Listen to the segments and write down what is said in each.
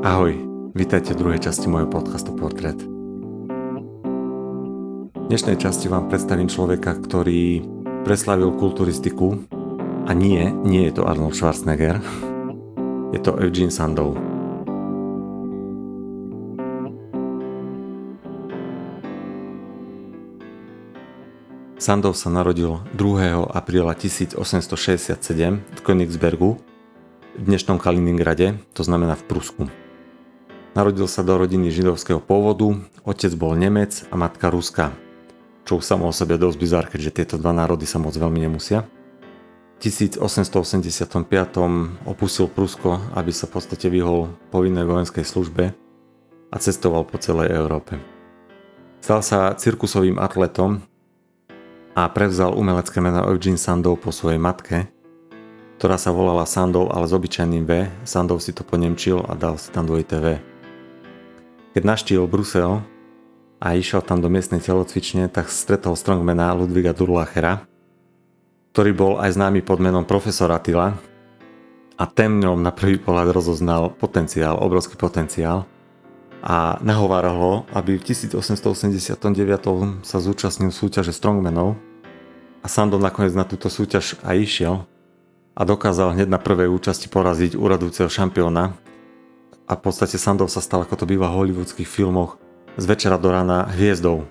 Ahoj, vítajte v druhej časti môjho podcastu Portret. V dnešnej časti vám predstavím človeka, ktorý preslavil kulturistiku a nie, nie je to Arnold Schwarzenegger, je to Eugene Sandow. Sandow sa narodil 2. apríla 1867 v Königsbergu, v dnešnom Kaliningrade, to znamená v Prusku. Narodil sa do rodiny židovského pôvodu, otec bol Nemec a matka Ruska, čo už samo o sebe dosť bizar, keďže tieto dva národy sa moc veľmi nemusia. V 1885 opustil Prusko, aby sa v podstate vyhol povinnej vojenskej službe a cestoval po celej Európe. Stal sa cirkusovým atletom a prevzal umelecké meno Eugene Sandow po svojej matke, ktorá sa volala Sandov, ale s obyčajným V. Sandov si to ponemčil a dal si tam dvojité V. Keď naštívil Brusel a išiel tam do miestnej telocvične, tak stretol strongmana Ludviga Durlachera, ktorý bol aj známy pod menom Profesor Attila. A ten ňom na prvý pohľad rozoznal potenciál, obrovský potenciál. A nahováral ho, aby v 1889 sa zúčastnil súťaže strongmenov a Sando nakoniec na túto súťaž aj išiel a dokázal hneď na prvej účasti poraziť uradujúceho šampióna. A v podstate Sandov sa stal, ako to býva v hollywoodských filmoch, z večera do rána hviezdou.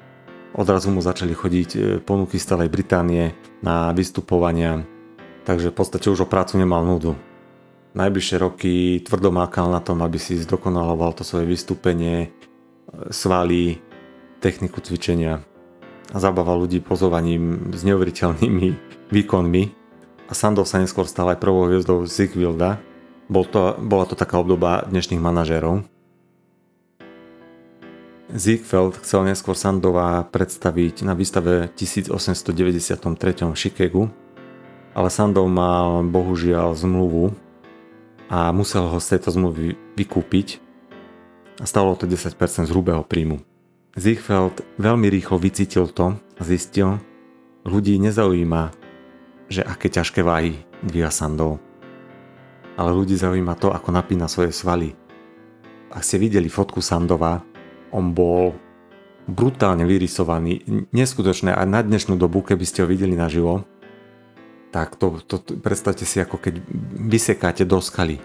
Odrazu mu začali chodiť e, ponuky z celej Británie na vystupovania, takže v podstate už o prácu nemal nudu. Najbližšie roky tvrdo mákal na tom, aby si zdokonaloval to svoje vystúpenie, e, svaly, techniku cvičenia a zabával ľudí pozovaním s neuveriteľnými výkonmi a Sandov sa neskôr stal aj prvou hviezdou Zigwilda. Bol to, bola to taká obdoba dnešných manažérov. Ziegfeld chcel neskôr Sandova predstaviť na výstave 1893 v Chicagu, ale Sandov mal bohužiaľ zmluvu a musel ho z tejto zmluvy vykúpiť a stalo to 10% z hrubého príjmu. Ziegfeld veľmi rýchlo vycítil to a zistil, ľudí nezaujíma že aké ťažké váhy dvíha Sandov. Ale ľudí zaujíma to, ako napína svoje svaly. Ak ste videli fotku Sandova, on bol brutálne vyrysovaný, neskutočné aj na dnešnú dobu, keby ste ho videli naživo, tak to, to, to predstavte si ako keď vysekáte do skaly.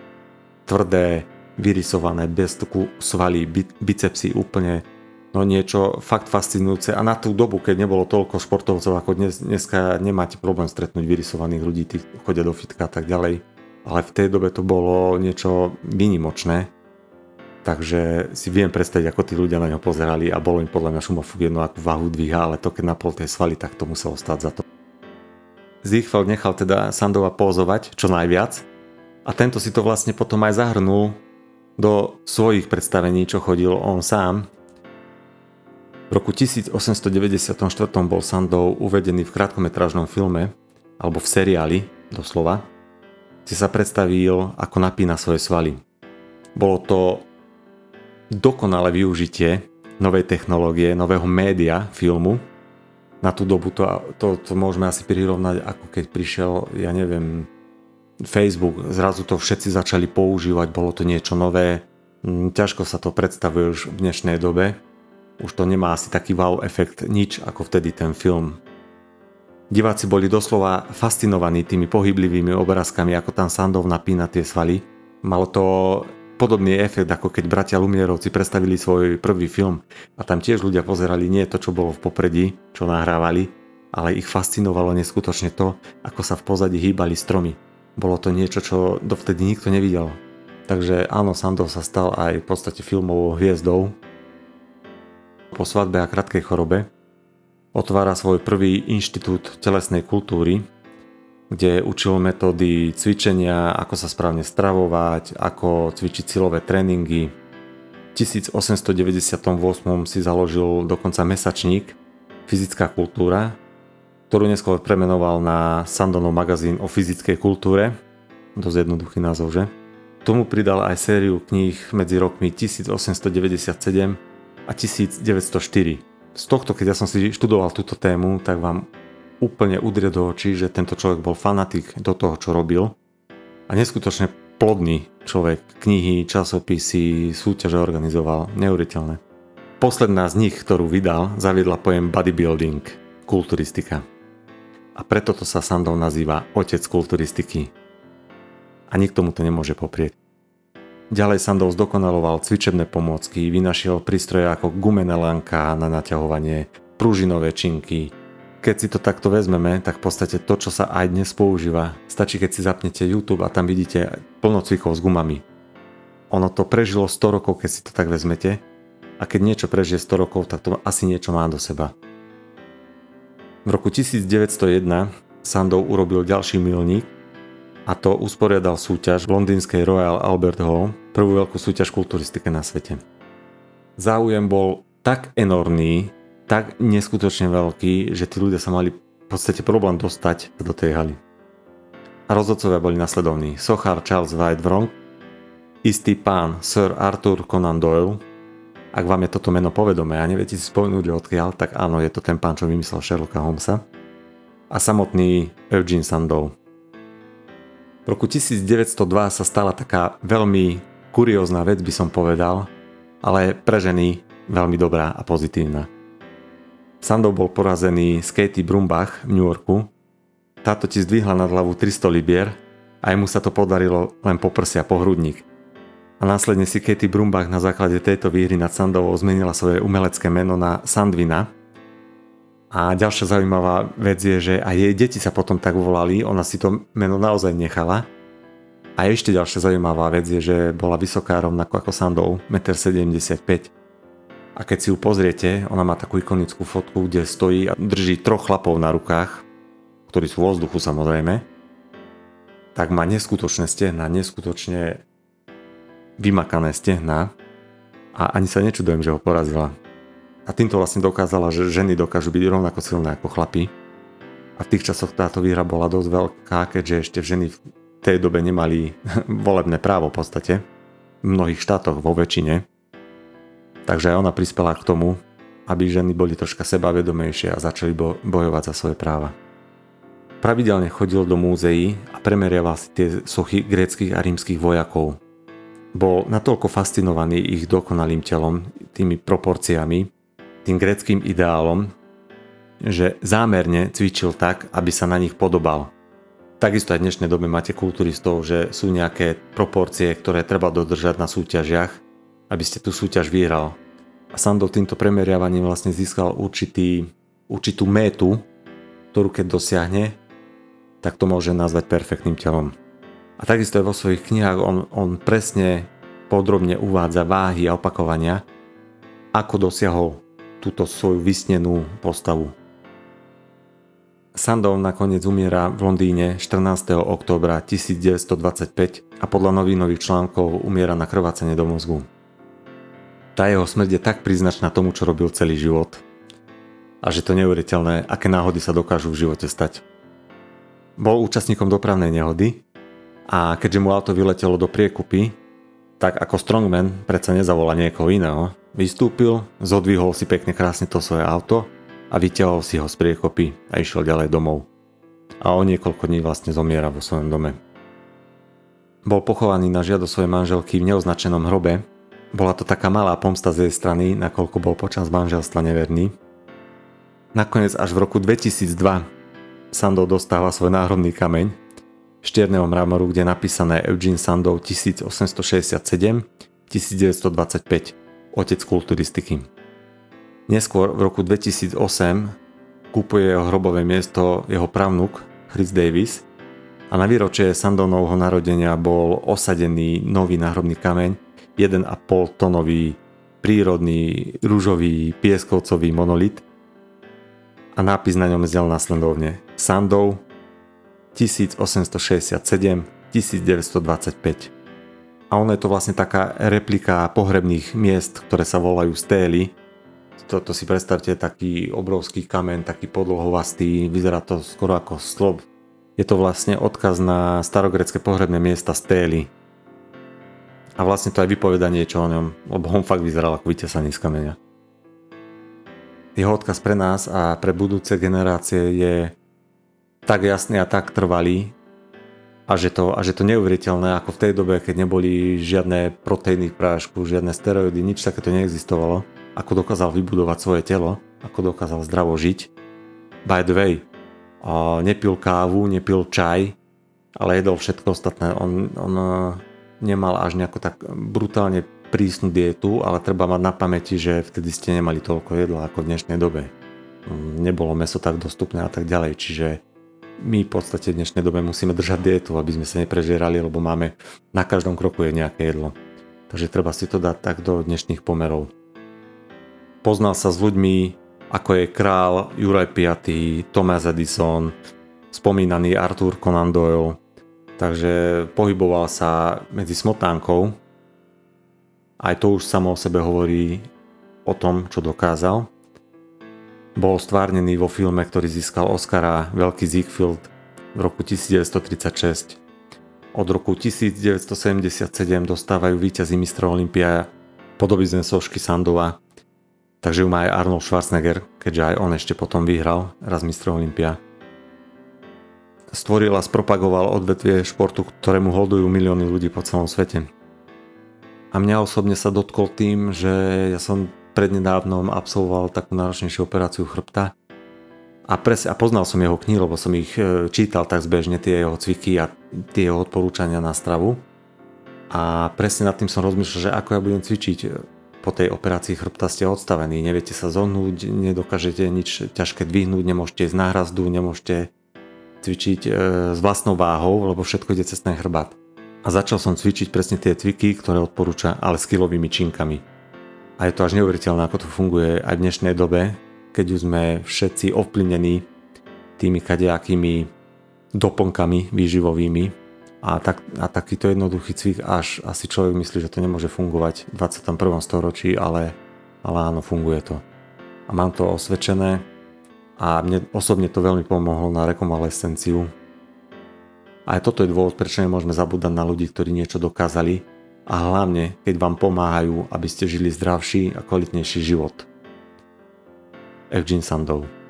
Tvrdé, vyrysované, bez tuku svaly, bicepsy úplne no niečo fakt fascinujúce a na tú dobu, keď nebolo toľko športovcov ako dnes, dneska nemáte problém stretnúť vyrysovaných ľudí, tí chodia do fitka a tak ďalej, ale v tej dobe to bolo niečo vynimočné, takže si viem predstaviť, ako tí ľudia na ňo pozerali a bolo im podľa mňa šumofuk jedno akú váhu dvíha, ale to keď napol tej svaly, tak to muselo stať za to. Zichfeld nechal teda Sandova pozovať čo najviac a tento si to vlastne potom aj zahrnul do svojich predstavení, čo chodil on sám. V roku 1894 bol Sandov uvedený v krátkometrážnom filme, alebo v seriáli, doslova, kde sa predstavil, ako napína svoje svaly. Bolo to dokonalé využitie novej technológie, nového média, filmu. Na tú dobu to, to, to môžeme asi prirovnať, ako keď prišiel, ja neviem, Facebook, zrazu to všetci začali používať, bolo to niečo nové, hm, ťažko sa to predstavuje už v dnešnej dobe, už to nemá asi taký wow efekt, nič ako vtedy ten film. Diváci boli doslova fascinovaní tými pohyblivými obrázkami, ako tam Sandov napína tie svaly. Malo to podobný efekt, ako keď bratia Lumierovci predstavili svoj prvý film a tam tiež ľudia pozerali nie to, čo bolo v popredí, čo nahrávali, ale ich fascinovalo neskutočne to, ako sa v pozadí hýbali stromy. Bolo to niečo, čo dovtedy nikto nevidel. Takže áno, Sandov sa stal aj v podstate filmovou hviezdou, po svadbe a krátkej chorobe otvára svoj prvý inštitút telesnej kultúry, kde učil metódy cvičenia, ako sa správne stravovať, ako cvičiť silové tréningy. V 1898 si založil dokonca mesačník Fyzická kultúra, ktorú neskôr premenoval na Sandonov magazín o fyzickej kultúre. Dosť jednoduchý názov, že? Tomu pridal aj sériu kníh medzi rokmi 1897 a 1904. Z tohto, keď ja som si študoval túto tému, tak vám úplne udrie do očí, že tento človek bol fanatik do toho, čo robil a neskutočne plodný človek. Knihy, časopisy, súťaže organizoval. Neuveriteľné. Posledná z nich, ktorú vydal, zaviedla pojem bodybuilding, kulturistika. A preto to sa Sandov nazýva otec kulturistiky. A nikto mu to nemôže poprieť. Ďalej Sandov zdokonaloval cvičebné pomôcky, vynašiel prístroje ako gumené lanka na naťahovanie, prúžinové činky. Keď si to takto vezmeme, tak v podstate to, čo sa aj dnes používa, stačí keď si zapnete YouTube a tam vidíte plno cvikov s gumami. Ono to prežilo 100 rokov, keď si to tak vezmete a keď niečo prežije 100 rokov, tak to asi niečo má do seba. V roku 1901 Sandov urobil ďalší milník a to usporiadal súťaž v londýnskej Royal Albert Hall, prvú veľkú súťaž kulturistike na svete. Záujem bol tak enormný, tak neskutočne veľký, že tí ľudia sa mali v podstate problém dostať do tej haly. A rozhodcovia boli nasledovní. Sochár Charles White Wrong, istý pán Sir Arthur Conan Doyle, ak vám je toto meno povedomé a neviete si spomenúť odkiaľ, tak áno, je to ten pán, čo vymyslel Sherlocka Holmesa. A samotný Eugene Sandow. V roku 1902 sa stala taká veľmi kuriózna vec, by som povedal, ale pre ženy veľmi dobrá a pozitívna. Sandow bol porazený z Katie Brumbach v New Yorku. Táto ti zdvihla nad hlavu 300 libier a mu sa to podarilo len po prsia, po hrudník a následne si Katie Brumbach na základe tejto výhry nad Sandovou zmenila svoje umelecké meno na Sandvina. A ďalšia zaujímavá vec je, že aj jej deti sa potom tak volali, ona si to meno naozaj nechala. A ešte ďalšia zaujímavá vec je, že bola vysoká rovnako ako Sandov, 1,75 m. A keď si ju pozriete, ona má takú ikonickú fotku, kde stojí a drží troch chlapov na rukách, ktorí sú vo vzduchu samozrejme, tak má neskutočné stehna, neskutočne vymakané stehná a ani sa nečudujem, že ho porazila. A týmto vlastne dokázala, že ženy dokážu byť rovnako silné ako chlapi. A v tých časoch táto výhra bola dosť veľká, keďže ešte ženy v tej dobe nemali volebné právo v podstate. V mnohých štátoch, vo väčšine. Takže aj ona prispela k tomu, aby ženy boli troška sebavedomejšie a začali bo- bojovať za svoje práva. Pravidelne chodil do múzeí a premeriaval si tie sochy gréckých a rímskych vojakov, bol natoľko fascinovaný ich dokonalým telom, tými proporciami, tým greckým ideálom, že zámerne cvičil tak, aby sa na nich podobal. Takisto aj v dnešnej dobe máte kulturistov, že sú nejaké proporcie, ktoré treba dodržať na súťažiach, aby ste tú súťaž vyhral. A Sandov týmto premeriavaním vlastne získal určitý, určitú métu, ktorú keď dosiahne, tak to môže nazvať perfektným telom. A takisto aj vo svojich knihách on, on presne podrobne uvádza váhy a opakovania, ako dosiahol túto svoju vysnenú postavu. Sandow nakoniec umiera v Londýne 14. októbra 1925 a podľa novinových článkov umiera na krvácanie do mozgu. Tá jeho smrť je tak príznačná tomu, čo robil celý život. A že to neuveriteľné, aké náhody sa dokážu v živote stať. Bol účastníkom dopravnej nehody a keďže mu auto vyletelo do priekupy, tak ako strongman predsa nezavolá niekoho iného. Vystúpil, zodvihol si pekne krásne to svoje auto a vyťahol si ho z priekopy a išiel ďalej domov. A o niekoľko dní vlastne zomiera vo svojom dome. Bol pochovaný na žiado svojej manželky v neoznačenom hrobe. Bola to taká malá pomsta z jej strany, nakoľko bol počas manželstva neverný. Nakoniec až v roku 2002 Sando dostáva svoj náhrobný kameň, štierneho mramoru, kde je napísané Eugene Sandov 1867-1925, otec kulturistiky. Neskôr v roku 2008 kúpuje jeho hrobové miesto jeho pravnuk Chris Davis a na výročie Sandovnovho narodenia bol osadený nový náhrobný kameň, 1,5 tonový prírodný rúžový pieskovcový monolit a nápis na ňom znel nasledovne Sandov 1867-1925. A ono je to vlastne taká replika pohrebných miest, ktoré sa volajú stély. Toto si predstavte taký obrovský kamen, taký podlhovastý, vyzerá to skoro ako slob. Je to vlastne odkaz na starogrecké pohrebné miesta stély. A vlastne to aj vypoveda niečo o ňom, lebo on fakt vyzeral ako vytesaný z kameňa. Jeho odkaz pre nás a pre budúce generácie je tak jasný a tak trvalý, a že, to, a že to neuveriteľné, ako v tej dobe, keď neboli žiadne proteíny v prášku, žiadne steroidy, nič takéto neexistovalo, ako dokázal vybudovať svoje telo, ako dokázal zdravo žiť. By the way, nepil kávu, nepil čaj, ale jedol všetko ostatné. On, on e, nemal až nejako tak brutálne prísnu dietu, ale treba mať na pamäti, že vtedy ste nemali toľko jedla ako v dnešnej dobe. Mm, nebolo meso tak dostupné a tak ďalej, čiže my v podstate v dnešnej dobe musíme držať dietu, aby sme sa neprežierali, lebo máme na každom kroku je nejaké jedlo. Takže treba si to dať tak do dnešných pomerov. Poznal sa s ľuďmi, ako je král Juraj V, Thomas Edison, spomínaný Arthur Conan Doyle, takže pohyboval sa medzi smotánkou. Aj to už samo o sebe hovorí o tom, čo dokázal. Bol stvárnený vo filme, ktorý získal Oscara Veľký Ziegfeld v roku 1936. Od roku 1977 dostávajú víťazí mistra Olympia podobizne sošky Sandova, takže ju má aj Arnold Schwarzenegger, keďže aj on ešte potom vyhral raz mistra Olympia. Stvoril a spropagoval odvetvie športu, ktorému holdujú milióny ľudí po celom svete. A mňa osobne sa dotkol tým, že ja som prednedávnom absolvoval takú náročnejšiu operáciu chrbta a, pres, a poznal som jeho knihy, lebo som ich e, čítal tak zbežne, tie jeho cviky a tie jeho odporúčania na stravu. A presne nad tým som rozmýšľal, že ako ja budem cvičiť e, po tej operácii chrbta ste odstavení, neviete sa zohnúť, nedokážete nič ťažké dvihnúť, nemôžete ísť na hrazdu, nemôžete cvičiť e, s vlastnou váhou, lebo všetko ide cez ten chrbát. A začal som cvičiť presne tie cviky, ktoré odporúča, ale s kilovými činkami. A je to až neuveriteľné, ako to funguje aj v dnešnej dobe, keď už sme všetci ovplyvnení tými kadejakými doplnkami výživovými a, tak, a takýto jednoduchý cvik až asi človek myslí, že to nemôže fungovať v 21. storočí, ale, ale áno, funguje to. A mám to osvedčené a mne osobne to veľmi pomohlo na rekonvalescenciu. Aj toto je dôvod, prečo nemôžeme zabúdať na ľudí, ktorí niečo dokázali a hlavne, keď vám pomáhajú, aby ste žili zdravší a kvalitnejší život. Evgene Sandov